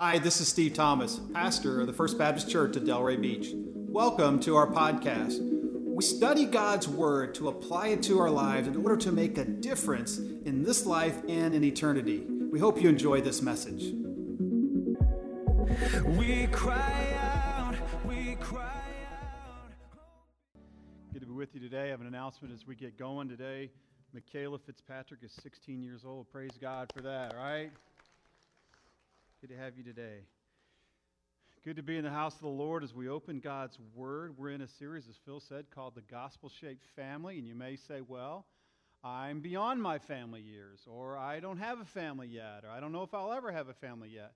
Hi, this is Steve Thomas, pastor of the First Baptist Church at Delray Beach. Welcome to our podcast. We study God's Word to apply it to our lives in order to make a difference in this life and in eternity. We hope you enjoy this message. We cry out, we cry out. Good to be with you today. I have an announcement as we get going today. Michaela Fitzpatrick is 16 years old. Praise God for that, right? Good to have you today. Good to be in the house of the Lord as we open God's Word. We're in a series, as Phil said, called The Gospel Shaped Family. And you may say, well, I'm beyond my family years, or I don't have a family yet, or I don't know if I'll ever have a family yet.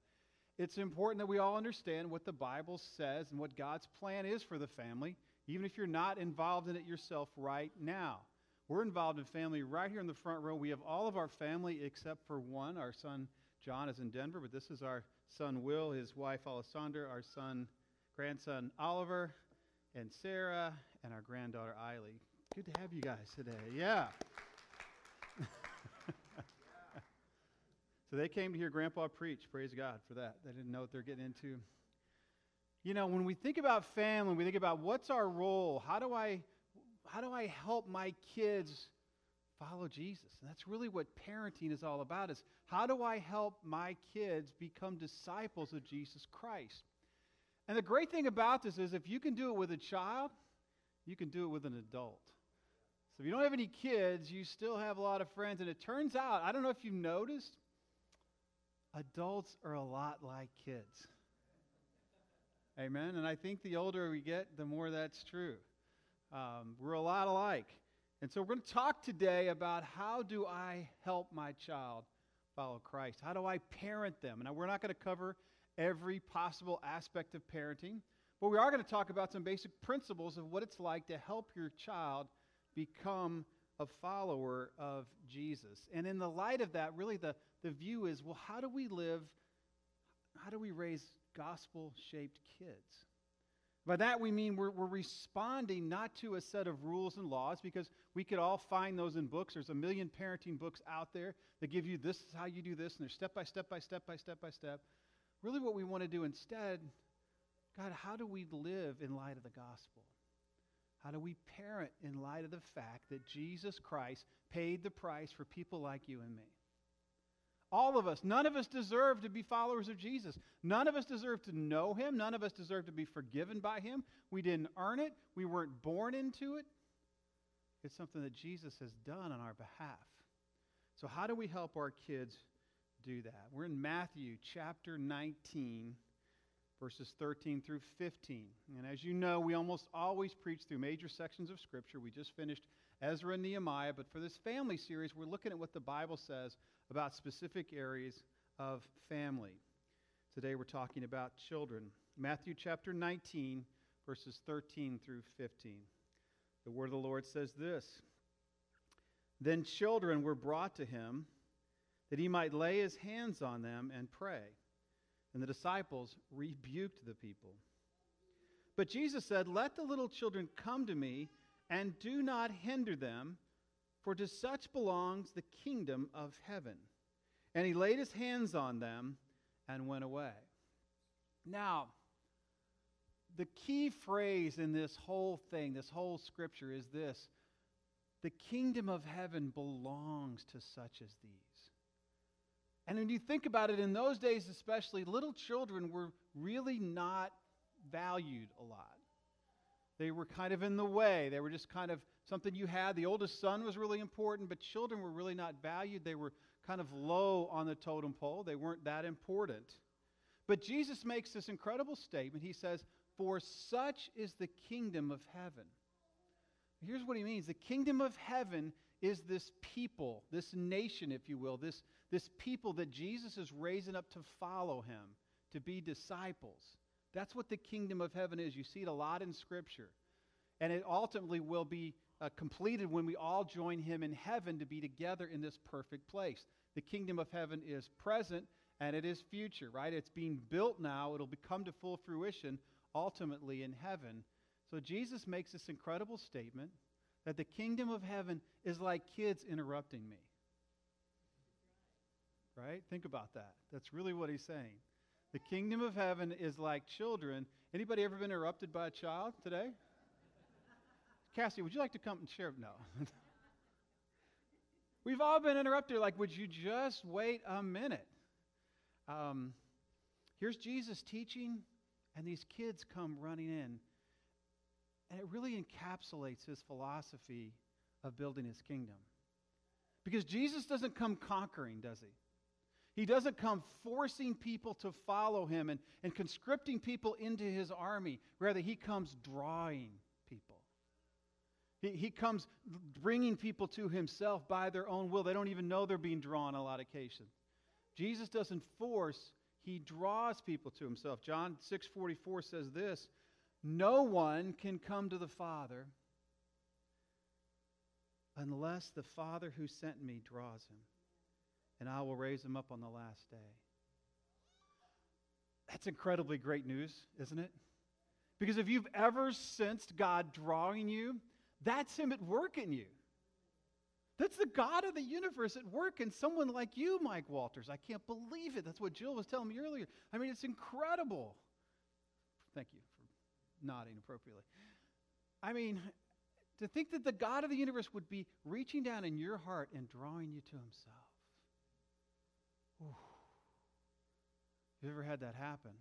It's important that we all understand what the Bible says and what God's plan is for the family, even if you're not involved in it yourself right now. We're involved in family right here in the front row. We have all of our family except for one, our son John is in Denver, but this is our son Will, his wife Alessandra, our son, grandson Oliver, and Sarah, and our granddaughter Eiley. Good to have you guys today. Yeah. so they came to hear Grandpa preach. Praise God for that. They didn't know what they're getting into. You know, when we think about family, we think about what's our role? How do I how do I help my kids follow Jesus. And that's really what parenting is all about is how do I help my kids become disciples of Jesus Christ? And the great thing about this is if you can do it with a child, you can do it with an adult. So if you don't have any kids, you still have a lot of friends. And it turns out, I don't know if you've noticed, adults are a lot like kids. Amen. And I think the older we get, the more that's true. Um, we're a lot alike. And so we're going to talk today about how do I help my child follow Christ? How do I parent them? And we're not going to cover every possible aspect of parenting, but we are going to talk about some basic principles of what it's like to help your child become a follower of Jesus. And in the light of that, really the, the view is well, how do we live? How do we raise gospel shaped kids? By that we mean we're, we're responding not to a set of rules and laws because we could all find those in books. There's a million parenting books out there that give you this is how you do this, and there's step by step by step by step by step. Really, what we want to do instead, God, how do we live in light of the gospel? How do we parent in light of the fact that Jesus Christ paid the price for people like you and me? All of us. None of us deserve to be followers of Jesus. None of us deserve to know him. None of us deserve to be forgiven by him. We didn't earn it. We weren't born into it. It's something that Jesus has done on our behalf. So, how do we help our kids do that? We're in Matthew chapter 19, verses 13 through 15. And as you know, we almost always preach through major sections of Scripture. We just finished Ezra and Nehemiah, but for this family series, we're looking at what the Bible says about specific areas of family. Today we're talking about children. Matthew chapter 19, verses 13 through 15. The word of the Lord says this Then children were brought to him that he might lay his hands on them and pray. And the disciples rebuked the people. But Jesus said, Let the little children come to me and do not hinder them for to such belongs the kingdom of heaven. And he laid his hands on them and went away. Now, the key phrase in this whole thing, this whole scripture, is this the kingdom of heaven belongs to such as these. And when you think about it, in those days especially, little children were really not valued a lot. They were kind of in the way. They were just kind of something you had. The oldest son was really important, but children were really not valued. They were kind of low on the totem pole, they weren't that important. But Jesus makes this incredible statement. He says, For such is the kingdom of heaven. Here's what he means the kingdom of heaven is this people, this nation, if you will, this, this people that Jesus is raising up to follow him, to be disciples. That's what the kingdom of heaven is. You see it a lot in Scripture. And it ultimately will be uh, completed when we all join him in heaven to be together in this perfect place. The kingdom of heaven is present and it is future, right? It's being built now. It'll become to full fruition ultimately in heaven. So Jesus makes this incredible statement that the kingdom of heaven is like kids interrupting me. Right? Think about that. That's really what he's saying. The kingdom of heaven is like children. Anybody ever been interrupted by a child today? Cassie, would you like to come and share? No. We've all been interrupted. Like, would you just wait a minute? Um, here's Jesus teaching, and these kids come running in. And it really encapsulates his philosophy of building his kingdom. Because Jesus doesn't come conquering, does he? He doesn't come forcing people to follow him and, and conscripting people into his army. Rather, he comes drawing. He, he comes bringing people to himself by their own will. They don't even know they're being drawn a lot of cases. Jesus doesn't force, he draws people to himself. John 6:44 says this, "No one can come to the Father unless the Father who sent me draws him, and I will raise him up on the last day." That's incredibly great news, isn't it? Because if you've ever sensed God drawing you, that's him at work in you. That's the God of the universe at work in someone like you, Mike Walters. I can't believe it. That's what Jill was telling me earlier. I mean, it's incredible. Thank you for nodding appropriately. I mean, to think that the God of the universe would be reaching down in your heart and drawing you to himself. Ooh. Have you ever had that happen?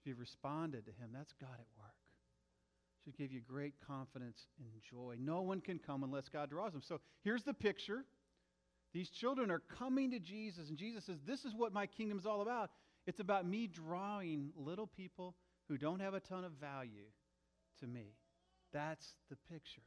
If you've responded to him, that's God at work should give you great confidence and joy. No one can come unless God draws them. So here's the picture. These children are coming to Jesus, and Jesus says, This is what my kingdom is all about. It's about me drawing little people who don't have a ton of value to me. That's the picture.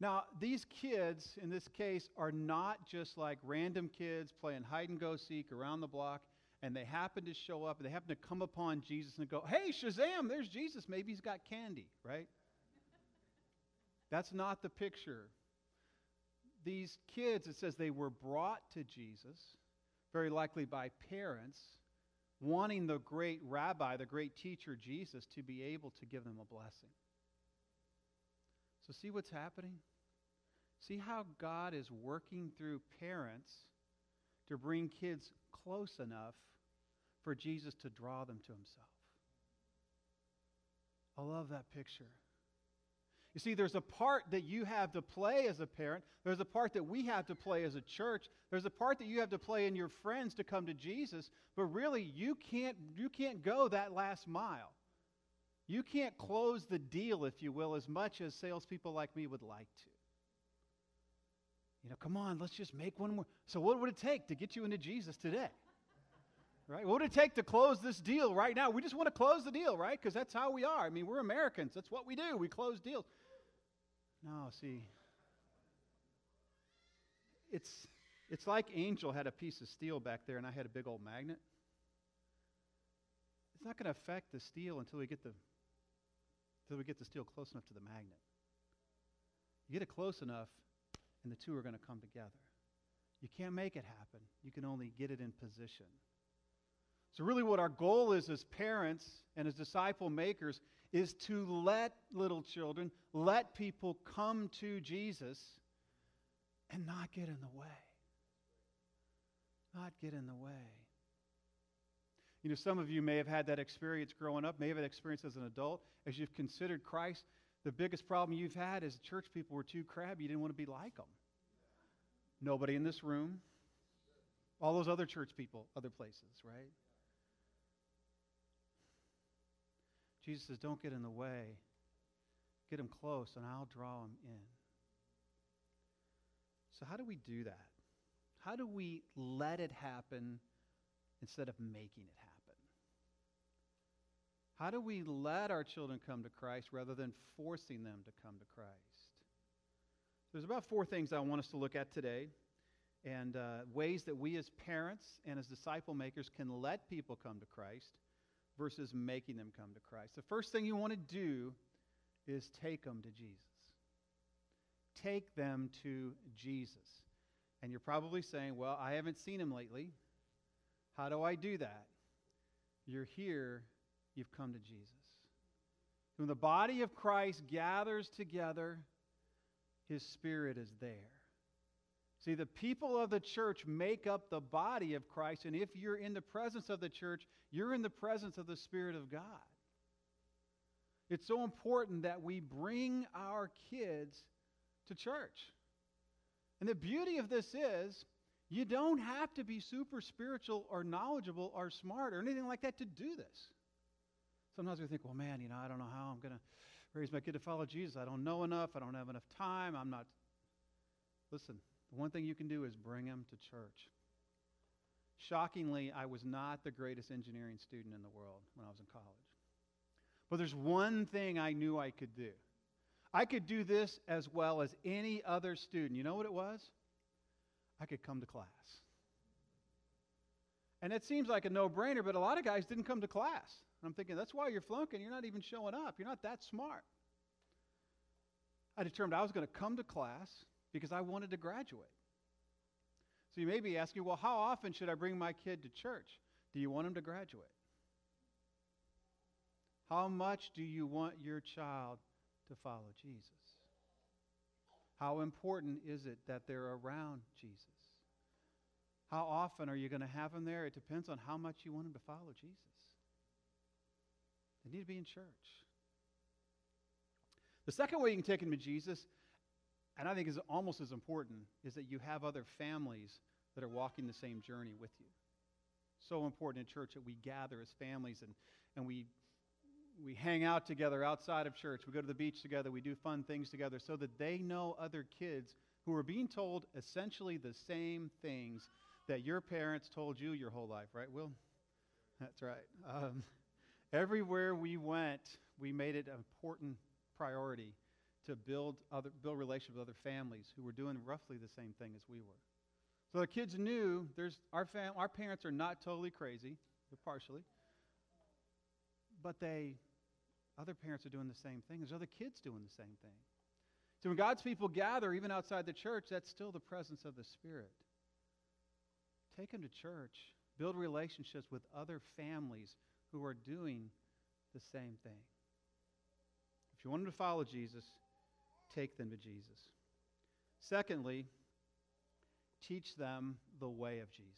Now, these kids, in this case, are not just like random kids playing hide and go seek around the block and they happen to show up they happen to come upon Jesus and go, Hey, Shazam, there's Jesus. Maybe he's got candy, right? That's not the picture. These kids, it says they were brought to Jesus, very likely by parents, wanting the great rabbi, the great teacher, Jesus, to be able to give them a blessing. So, see what's happening? See how God is working through parents to bring kids close enough for Jesus to draw them to himself. I love that picture. You see, there's a part that you have to play as a parent. There's a part that we have to play as a church. There's a part that you have to play in your friends to come to Jesus. But really, you can't, you can't go that last mile. You can't close the deal, if you will, as much as salespeople like me would like to. You know, come on, let's just make one more. So, what would it take to get you into Jesus today? Right? What would it take to close this deal right now? We just want to close the deal, right? Because that's how we are. I mean, we're Americans. That's what we do. We close deals. No, see. It's it's like Angel had a piece of steel back there and I had a big old magnet. It's not going to affect the steel until we get the until we get the steel close enough to the magnet. You get it close enough and the two are going to come together. You can't make it happen. You can only get it in position. So, really, what our goal is as parents and as disciple makers is to let little children, let people come to Jesus and not get in the way. Not get in the way. You know, some of you may have had that experience growing up, may have had experience as an adult. As you've considered Christ, the biggest problem you've had is church people were too crabby. You didn't want to be like them. Nobody in this room. All those other church people, other places, right? Jesus says, Don't get in the way. Get them close, and I'll draw them in. So, how do we do that? How do we let it happen instead of making it happen? How do we let our children come to Christ rather than forcing them to come to Christ? There's about four things I want us to look at today, and uh, ways that we as parents and as disciple makers can let people come to Christ versus making them come to Christ. The first thing you want to do is take them to Jesus. Take them to Jesus. And you're probably saying, Well, I haven't seen him lately. How do I do that? You're here, you've come to Jesus. When the body of Christ gathers together, his spirit is there. See, the people of the church make up the body of Christ, and if you're in the presence of the church, you're in the presence of the Spirit of God. It's so important that we bring our kids to church. And the beauty of this is, you don't have to be super spiritual or knowledgeable or smart or anything like that to do this. Sometimes we think, well, man, you know, I don't know how I'm going to raise my kid to follow Jesus. I don't know enough. I don't have enough time. I'm not. Listen, the one thing you can do is bring them to church. Shockingly, I was not the greatest engineering student in the world when I was in college. But there's one thing I knew I could do. I could do this as well as any other student. You know what it was? I could come to class. And it seems like a no brainer, but a lot of guys didn't come to class. And I'm thinking, that's why you're flunking. You're not even showing up. You're not that smart. I determined I was going to come to class because I wanted to graduate. So you may be asking, well, how often should I bring my kid to church? Do you want him to graduate? How much do you want your child to follow Jesus? How important is it that they're around Jesus? How often are you going to have them there? It depends on how much you want them to follow Jesus. They need to be in church. The second way you can take them to Jesus, and I think is almost as important, is that you have other families that are walking the same journey with you. So important in church that we gather as families and, and we we hang out together outside of church. We go to the beach together. We do fun things together so that they know other kids who are being told essentially the same things that your parents told you your whole life, right, Will? That's right. Um, everywhere we went, we made it an important priority to build, other, build relationships with other families who were doing roughly the same thing as we were. So the kids knew there's, our, fam- our parents are not totally crazy, they're partially, but they other parents are doing the same thing. There's other kids doing the same thing. So when God's people gather, even outside the church, that's still the presence of the Spirit. Take them to church. Build relationships with other families who are doing the same thing. If you want them to follow Jesus, take them to Jesus. Secondly, teach them the way of Jesus.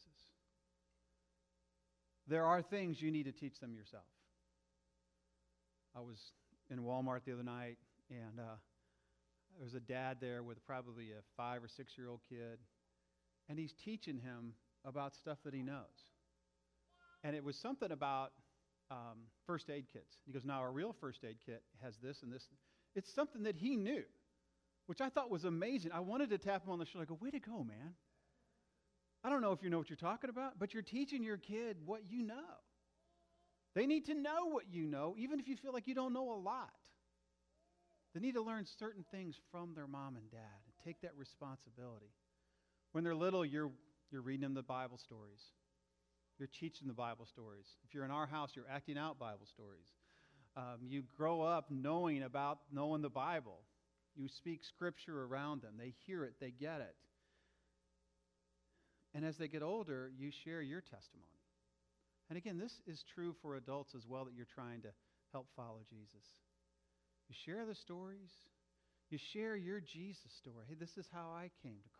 There are things you need to teach them yourself. I was in Walmart the other night, and uh, there was a dad there with probably a five or six year old kid, and he's teaching him about stuff that he knows. And it was something about um, first aid kits. He goes, Now, a real first aid kit has this and this. It's something that he knew, which I thought was amazing. I wanted to tap him on the shoulder. I go, Way to go, man. I don't know if you know what you're talking about, but you're teaching your kid what you know. They need to know what you know, even if you feel like you don't know a lot. They need to learn certain things from their mom and dad and take that responsibility. When they're little, you're, you're reading them the Bible stories. You're teaching the Bible stories. If you're in our house, you're acting out Bible stories. Um, you grow up knowing about knowing the Bible. You speak scripture around them. They hear it, they get it. And as they get older, you share your testimony. And again, this is true for adults as well that you're trying to help follow Jesus. You share the stories, you share your Jesus story. Hey, this is how I came to.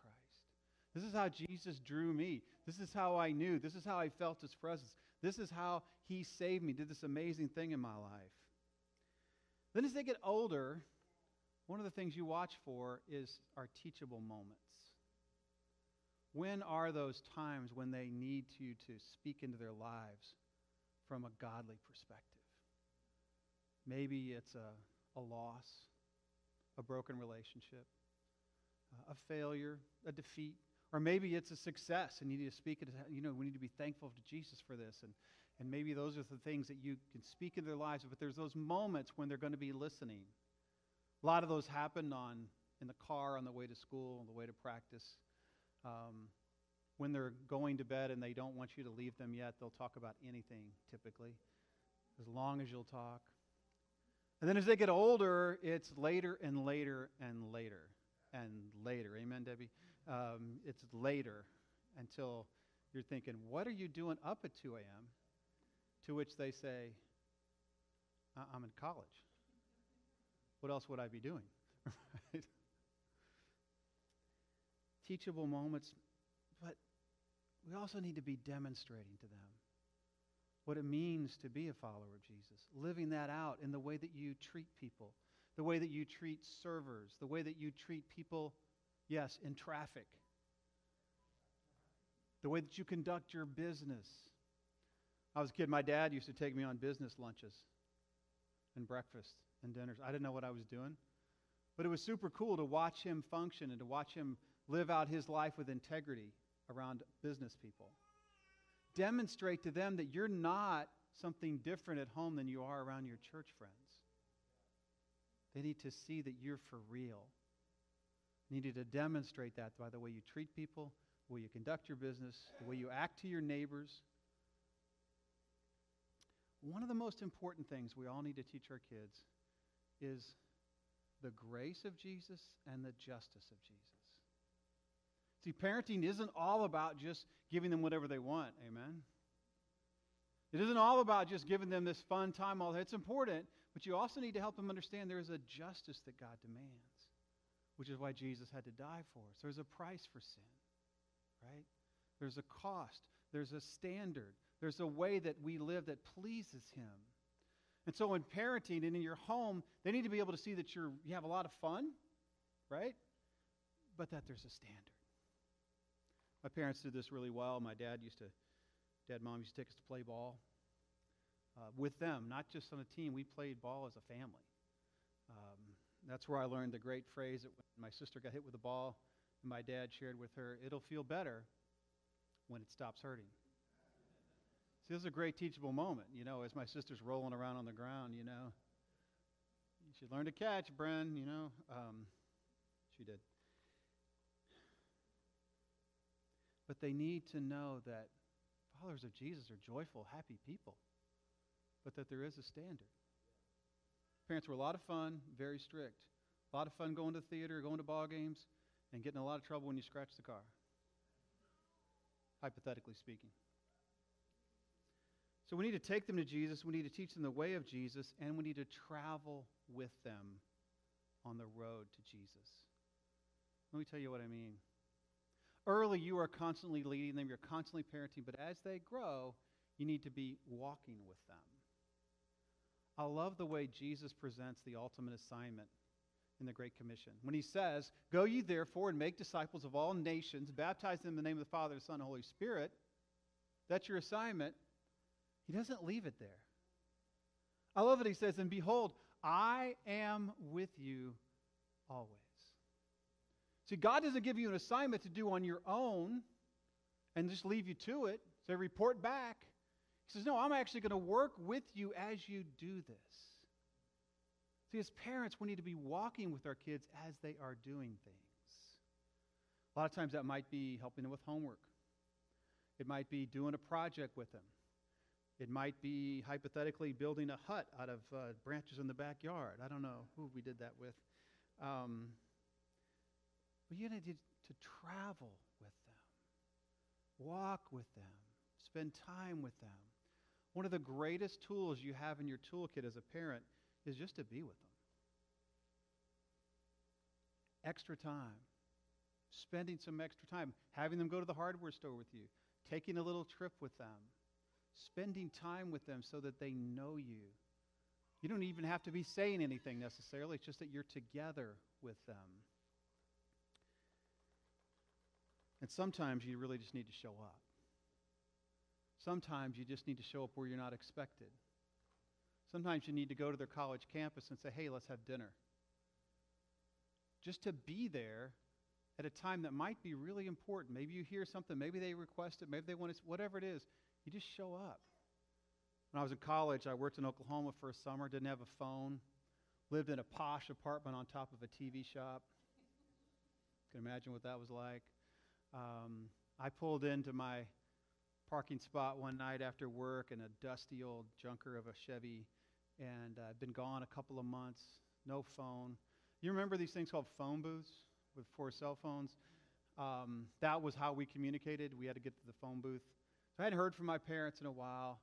This is how Jesus drew me. This is how I knew. This is how I felt his presence. This is how he saved me, did this amazing thing in my life. Then, as they get older, one of the things you watch for is our teachable moments. When are those times when they need you to speak into their lives from a godly perspective? Maybe it's a, a loss, a broken relationship, a failure, a defeat, or maybe it's a success and you need to speak it. You know, we need to be thankful to Jesus for this. And, and maybe those are the things that you can speak in their lives. But there's those moments when they're going to be listening. A lot of those happen on in the car on the way to school, on the way to practice. Um, when they're going to bed and they don't want you to leave them yet, they'll talk about anything typically, as long as you'll talk. And then as they get older, it's later and later and later and later. Amen, Debbie? Um, it's later until you're thinking, what are you doing up at 2 a.m.? To which they say, I'm in college. What else would I be doing? teachable moments, but we also need to be demonstrating to them what it means to be a follower of Jesus, living that out in the way that you treat people, the way that you treat servers, the way that you treat people, yes, in traffic, the way that you conduct your business. I was a kid, my dad used to take me on business lunches and breakfast and dinners. I didn't know what I was doing, but it was super cool to watch him function and to watch him live out his life with integrity around business people. Demonstrate to them that you're not something different at home than you are around your church friends. They need to see that you're for real. You need to demonstrate that by the way you treat people, the way you conduct your business, the way you act to your neighbors. One of the most important things we all need to teach our kids is the grace of Jesus and the justice of Jesus. See, parenting isn't all about just giving them whatever they want. Amen. It isn't all about just giving them this fun time. All it's important, but you also need to help them understand there is a justice that God demands, which is why Jesus had to die for us. There's a price for sin, right? There's a cost. There's a standard. There's a way that we live that pleases Him. And so, in parenting and in your home, they need to be able to see that you're, you have a lot of fun, right? But that there's a standard. My parents did this really well. My dad used to, dad, mom used to take us to play ball uh, with them, not just on a team. We played ball as a family. That's where I learned the great phrase that when my sister got hit with a ball, and my dad shared with her, "It'll feel better when it stops hurting." See, this is a great teachable moment, you know, as my sister's rolling around on the ground, you know. You should learn to catch, Bren, you know. Um, she did. But they need to know that followers of Jesus are joyful, happy people, but that there is a standard. Parents were a lot of fun, very strict. A lot of fun going to the theater, going to ball games, and getting a lot of trouble when you scratch the car, hypothetically speaking. So we need to take them to Jesus, we need to teach them the way of Jesus, and we need to travel with them on the road to Jesus. Let me tell you what I mean. Early, you are constantly leading them, you're constantly parenting, but as they grow, you need to be walking with them. I love the way Jesus presents the ultimate assignment in the Great Commission. When he says, Go ye therefore and make disciples of all nations, baptize them in the name of the Father, the Son, and the Holy Spirit. That's your assignment. He doesn't leave it there. I love it. He says, And behold, I am with you always. See, God doesn't give you an assignment to do on your own and just leave you to it. Say, report back. He says, No, I'm actually going to work with you as you do this. See, as parents, we need to be walking with our kids as they are doing things. A lot of times that might be helping them with homework, it might be doing a project with them. It might be hypothetically building a hut out of uh, branches in the backyard. I don't know who we did that with. Um, but you need to, to travel with them, walk with them, spend time with them. One of the greatest tools you have in your toolkit as a parent is just to be with them. Extra time, spending some extra time, having them go to the hardware store with you, taking a little trip with them, spending time with them so that they know you. You don't even have to be saying anything necessarily, it's just that you're together with them. And sometimes you really just need to show up. Sometimes you just need to show up where you're not expected. Sometimes you need to go to their college campus and say, hey, let's have dinner. Just to be there at a time that might be really important. Maybe you hear something, maybe they request it, maybe they want to, whatever it is, you just show up. When I was in college, I worked in Oklahoma for a summer, didn't have a phone, lived in a posh apartment on top of a TV shop. Can imagine what that was like. Um, I pulled into my parking spot one night after work in a dusty old junker of a Chevy, and I've uh, been gone a couple of months, no phone. You remember these things called phone booths with four cell phones? Um, that was how we communicated. We had to get to the phone booth. So I hadn't heard from my parents in a while,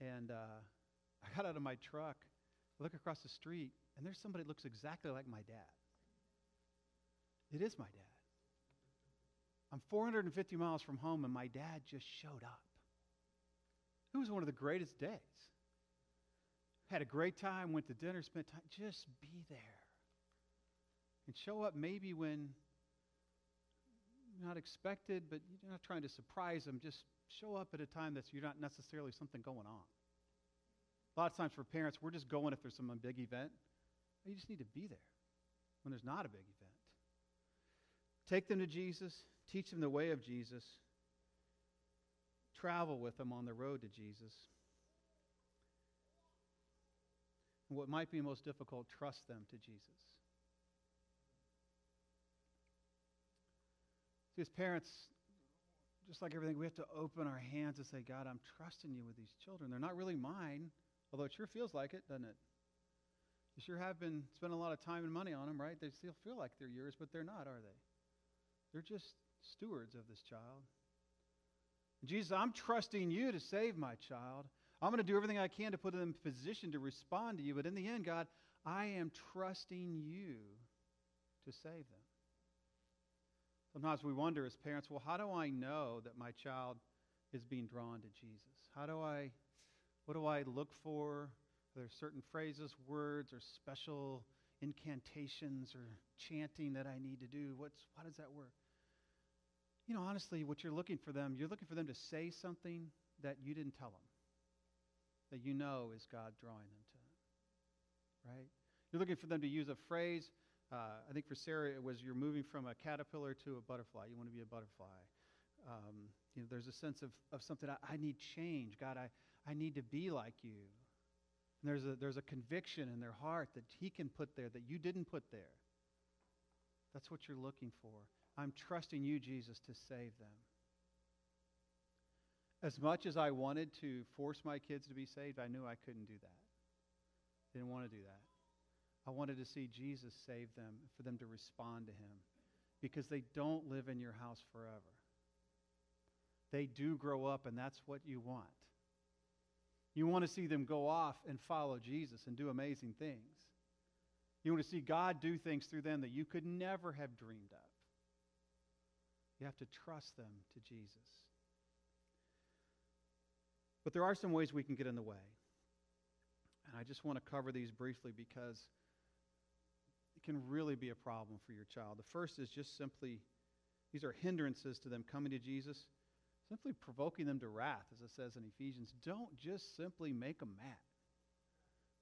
and uh, I got out of my truck, I look across the street, and there's somebody that looks exactly like my dad. It is my dad. I'm 450 miles from home and my dad just showed up. It was one of the greatest days. Had a great time, went to dinner, spent time. Just be there. And show up maybe when not expected, but you're not trying to surprise them. Just show up at a time that's you're not necessarily something going on. A lot of times for parents, we're just going if there's some big event. You just need to be there when there's not a big event. Take them to Jesus, teach them the way of Jesus, travel with them on the road to Jesus. What might be most difficult, trust them to Jesus. See, as parents, just like everything, we have to open our hands and say, God, I'm trusting you with these children. They're not really mine, although it sure feels like it, doesn't it? You sure have been spending a lot of time and money on them, right? They still feel like they're yours, but they're not, are they? They're just stewards of this child. Jesus, I'm trusting you to save my child. I'm going to do everything I can to put them in position to respond to you. But in the end, God, I am trusting you to save them. Sometimes we wonder as parents, well, how do I know that my child is being drawn to Jesus? How do I, what do I look for? Are there certain phrases, words, or special incantations or chanting that I need to do? What's, how does that work? You know, honestly, what you're looking for them, you're looking for them to say something that you didn't tell them, that you know is God drawing them to right? You're looking for them to use a phrase uh, I think for Sarah, it was you're moving from a caterpillar to a butterfly. You want to be a butterfly. Um, you know, there's a sense of, of something, I, I, need change. God, I, I need to be like you. And there's a, there's a conviction in their heart that He can put there that you didn't put there. That's what you're looking for. I'm trusting you, Jesus, to save them. As much as I wanted to force my kids to be saved, I knew I couldn't do that. Didn't want to do that. I wanted to see Jesus save them, for them to respond to him, because they don't live in your house forever. They do grow up, and that's what you want. You want to see them go off and follow Jesus and do amazing things. You want to see God do things through them that you could never have dreamed of. You have to trust them to Jesus. But there are some ways we can get in the way. And I just want to cover these briefly because it can really be a problem for your child. The first is just simply, these are hindrances to them coming to Jesus, simply provoking them to wrath, as it says in Ephesians. Don't just simply make them mad.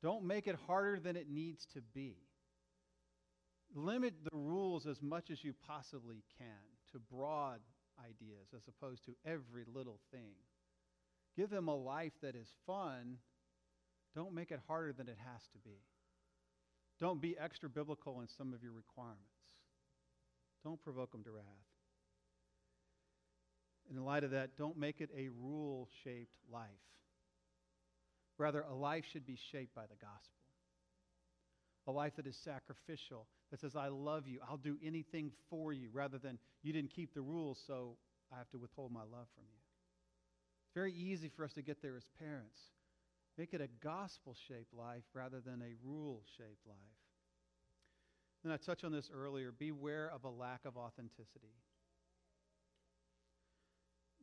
Don't make it harder than it needs to be. Limit the rules as much as you possibly can to broad ideas as opposed to every little thing. Give them a life that is fun. Don't make it harder than it has to be. Don't be extra biblical in some of your requirements. Don't provoke them to wrath. In light of that, don't make it a rule shaped life. Rather, a life should be shaped by the gospel. A life that is sacrificial, that says, I love you, I'll do anything for you, rather than you didn't keep the rules, so I have to withhold my love from you. It's very easy for us to get there as parents. Make it a gospel shaped life rather than a rule shaped life. And I touched on this earlier beware of a lack of authenticity.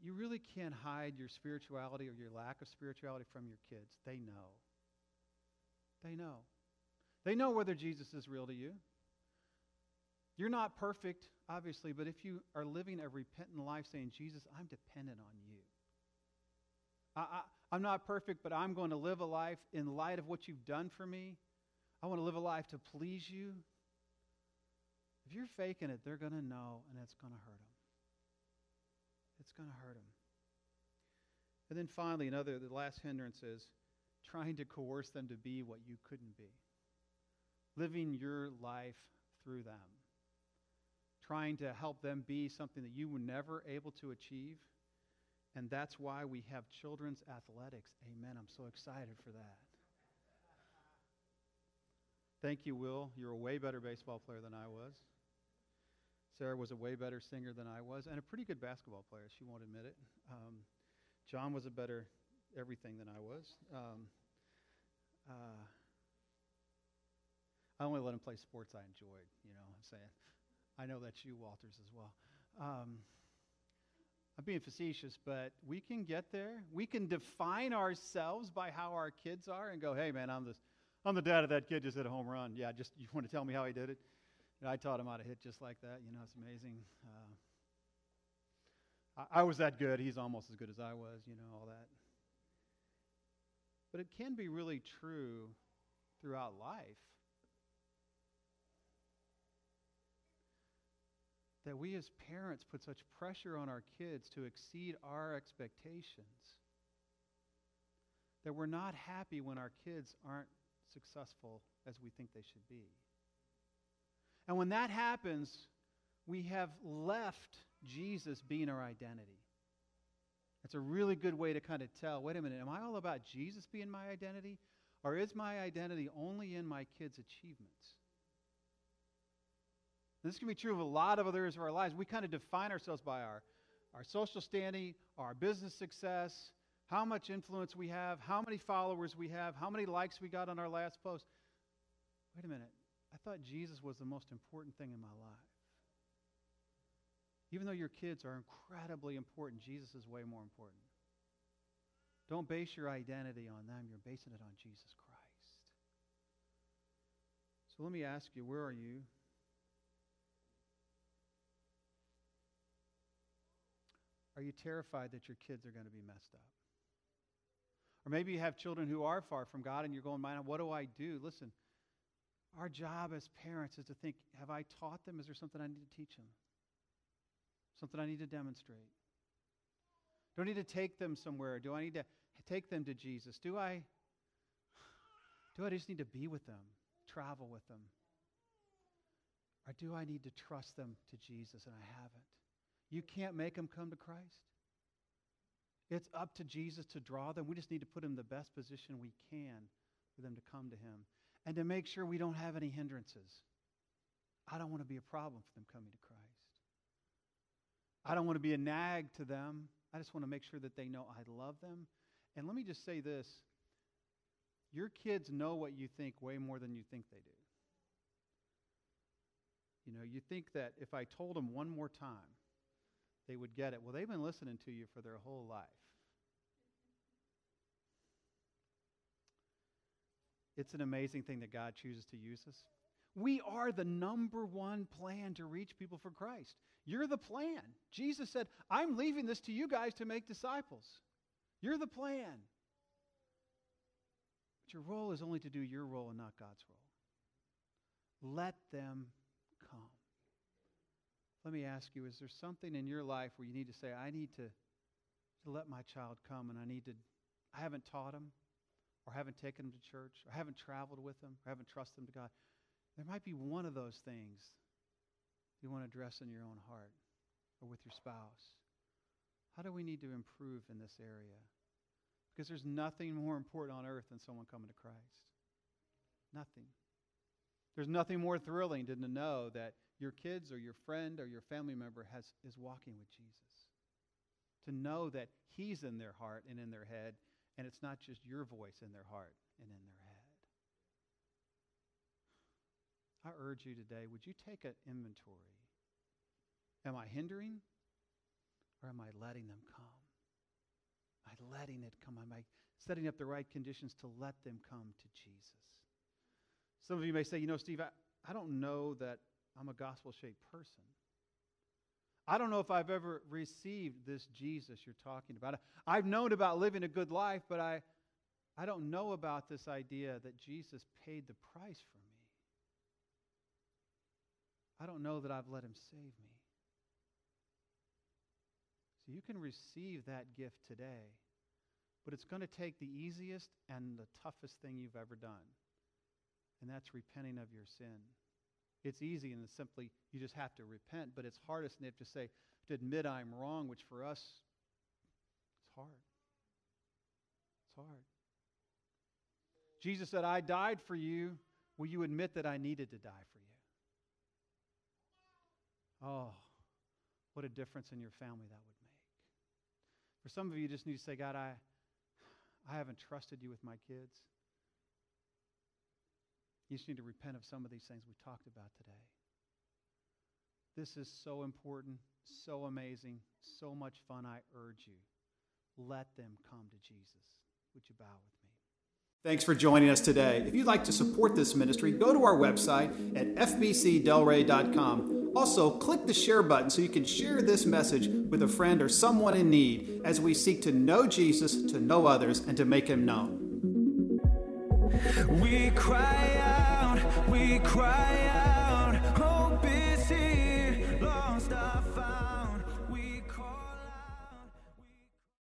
You really can't hide your spirituality or your lack of spirituality from your kids. They know. They know. They know whether Jesus is real to you. You're not perfect, obviously, but if you are living a repentant life saying, Jesus, I'm dependent on you. I, I'm not perfect, but I'm going to live a life in light of what you've done for me. I want to live a life to please you. If you're faking it, they're going to know, and it's going to hurt them. It's going to hurt them. And then finally, another, the last hindrance is trying to coerce them to be what you couldn't be. Living your life through them. Trying to help them be something that you were never able to achieve. And that's why we have children's athletics. Amen. I'm so excited for that. Thank you, Will. You're a way better baseball player than I was. Sarah was a way better singer than I was, and a pretty good basketball player. She won't admit it. Um, John was a better everything than I was. Um, uh, I only let him play sports I enjoyed, you know what I'm saying. I know that's you, Walters, as well. Um, I'm being facetious, but we can get there. We can define ourselves by how our kids are and go, hey, man, I'm, this, I'm the dad of that kid just hit a home run. Yeah, just you want to tell me how he did it? I taught him how to hit just like that. You know, it's amazing. Uh, I, I was that good. He's almost as good as I was, you know, all that. But it can be really true throughout life. That we as parents put such pressure on our kids to exceed our expectations that we're not happy when our kids aren't successful as we think they should be. And when that happens, we have left Jesus being our identity. That's a really good way to kind of tell wait a minute, am I all about Jesus being my identity? Or is my identity only in my kids' achievements? This can be true of a lot of other areas of our lives. We kind of define ourselves by our, our social standing, our business success, how much influence we have, how many followers we have, how many likes we got on our last post. Wait a minute. I thought Jesus was the most important thing in my life. Even though your kids are incredibly important, Jesus is way more important. Don't base your identity on them, you're basing it on Jesus Christ. So let me ask you where are you? Are you terrified that your kids are going to be messed up? Or maybe you have children who are far from God and you're going, man, what do I do? Listen, our job as parents is to think, have I taught them? Is there something I need to teach them? Something I need to demonstrate? Do I need to take them somewhere? Do I need to take them to Jesus? Do I do I just need to be with them, travel with them? Or do I need to trust them to Jesus and I haven't? You can't make them come to Christ. It's up to Jesus to draw them. We just need to put them in the best position we can for them to come to Him and to make sure we don't have any hindrances. I don't want to be a problem for them coming to Christ. I don't want to be a nag to them. I just want to make sure that they know I love them. And let me just say this your kids know what you think way more than you think they do. You know, you think that if I told them one more time, they would get it. Well, they've been listening to you for their whole life. It's an amazing thing that God chooses to use us. We are the number one plan to reach people for Christ. You're the plan. Jesus said, I'm leaving this to you guys to make disciples. You're the plan. But your role is only to do your role and not God's role. Let them. Let me ask you is there something in your life where you need to say, I need to, to let my child come and I need to, I haven't taught him or haven't taken him to church or haven't traveled with him or haven't trusted him to God? There might be one of those things you want to address in your own heart or with your spouse. How do we need to improve in this area? Because there's nothing more important on earth than someone coming to Christ. Nothing. There's nothing more thrilling than to know that your kids or your friend or your family member has, is walking with Jesus. To know that He's in their heart and in their head, and it's not just your voice in their heart and in their head. I urge you today would you take an inventory? Am I hindering or am I letting them come? Am I letting it come? Am I setting up the right conditions to let them come to Jesus? Some of you may say, you know, Steve, I, I don't know that I'm a gospel shaped person. I don't know if I've ever received this Jesus you're talking about. I've known about living a good life, but I, I don't know about this idea that Jesus paid the price for me. I don't know that I've let him save me. So you can receive that gift today, but it's going to take the easiest and the toughest thing you've ever done, and that's repenting of your sin. It's easy and it's simply you just have to repent, but it's hardest and they have to say to admit I'm wrong, which for us it's hard. It's hard. Jesus said, I died for you. Will you admit that I needed to die for you? Oh, what a difference in your family that would make. For some of you, you just need to say, God, I, I haven't trusted you with my kids. You just need to repent of some of these things we talked about today. This is so important, so amazing, so much fun. I urge you, let them come to Jesus. Would you bow with me? Thanks for joining us today. If you'd like to support this ministry, go to our website at fbcdelray.com. Also, click the share button so you can share this message with a friend or someone in need as we seek to know Jesus, to know others, and to make him known. We cry out, we cry.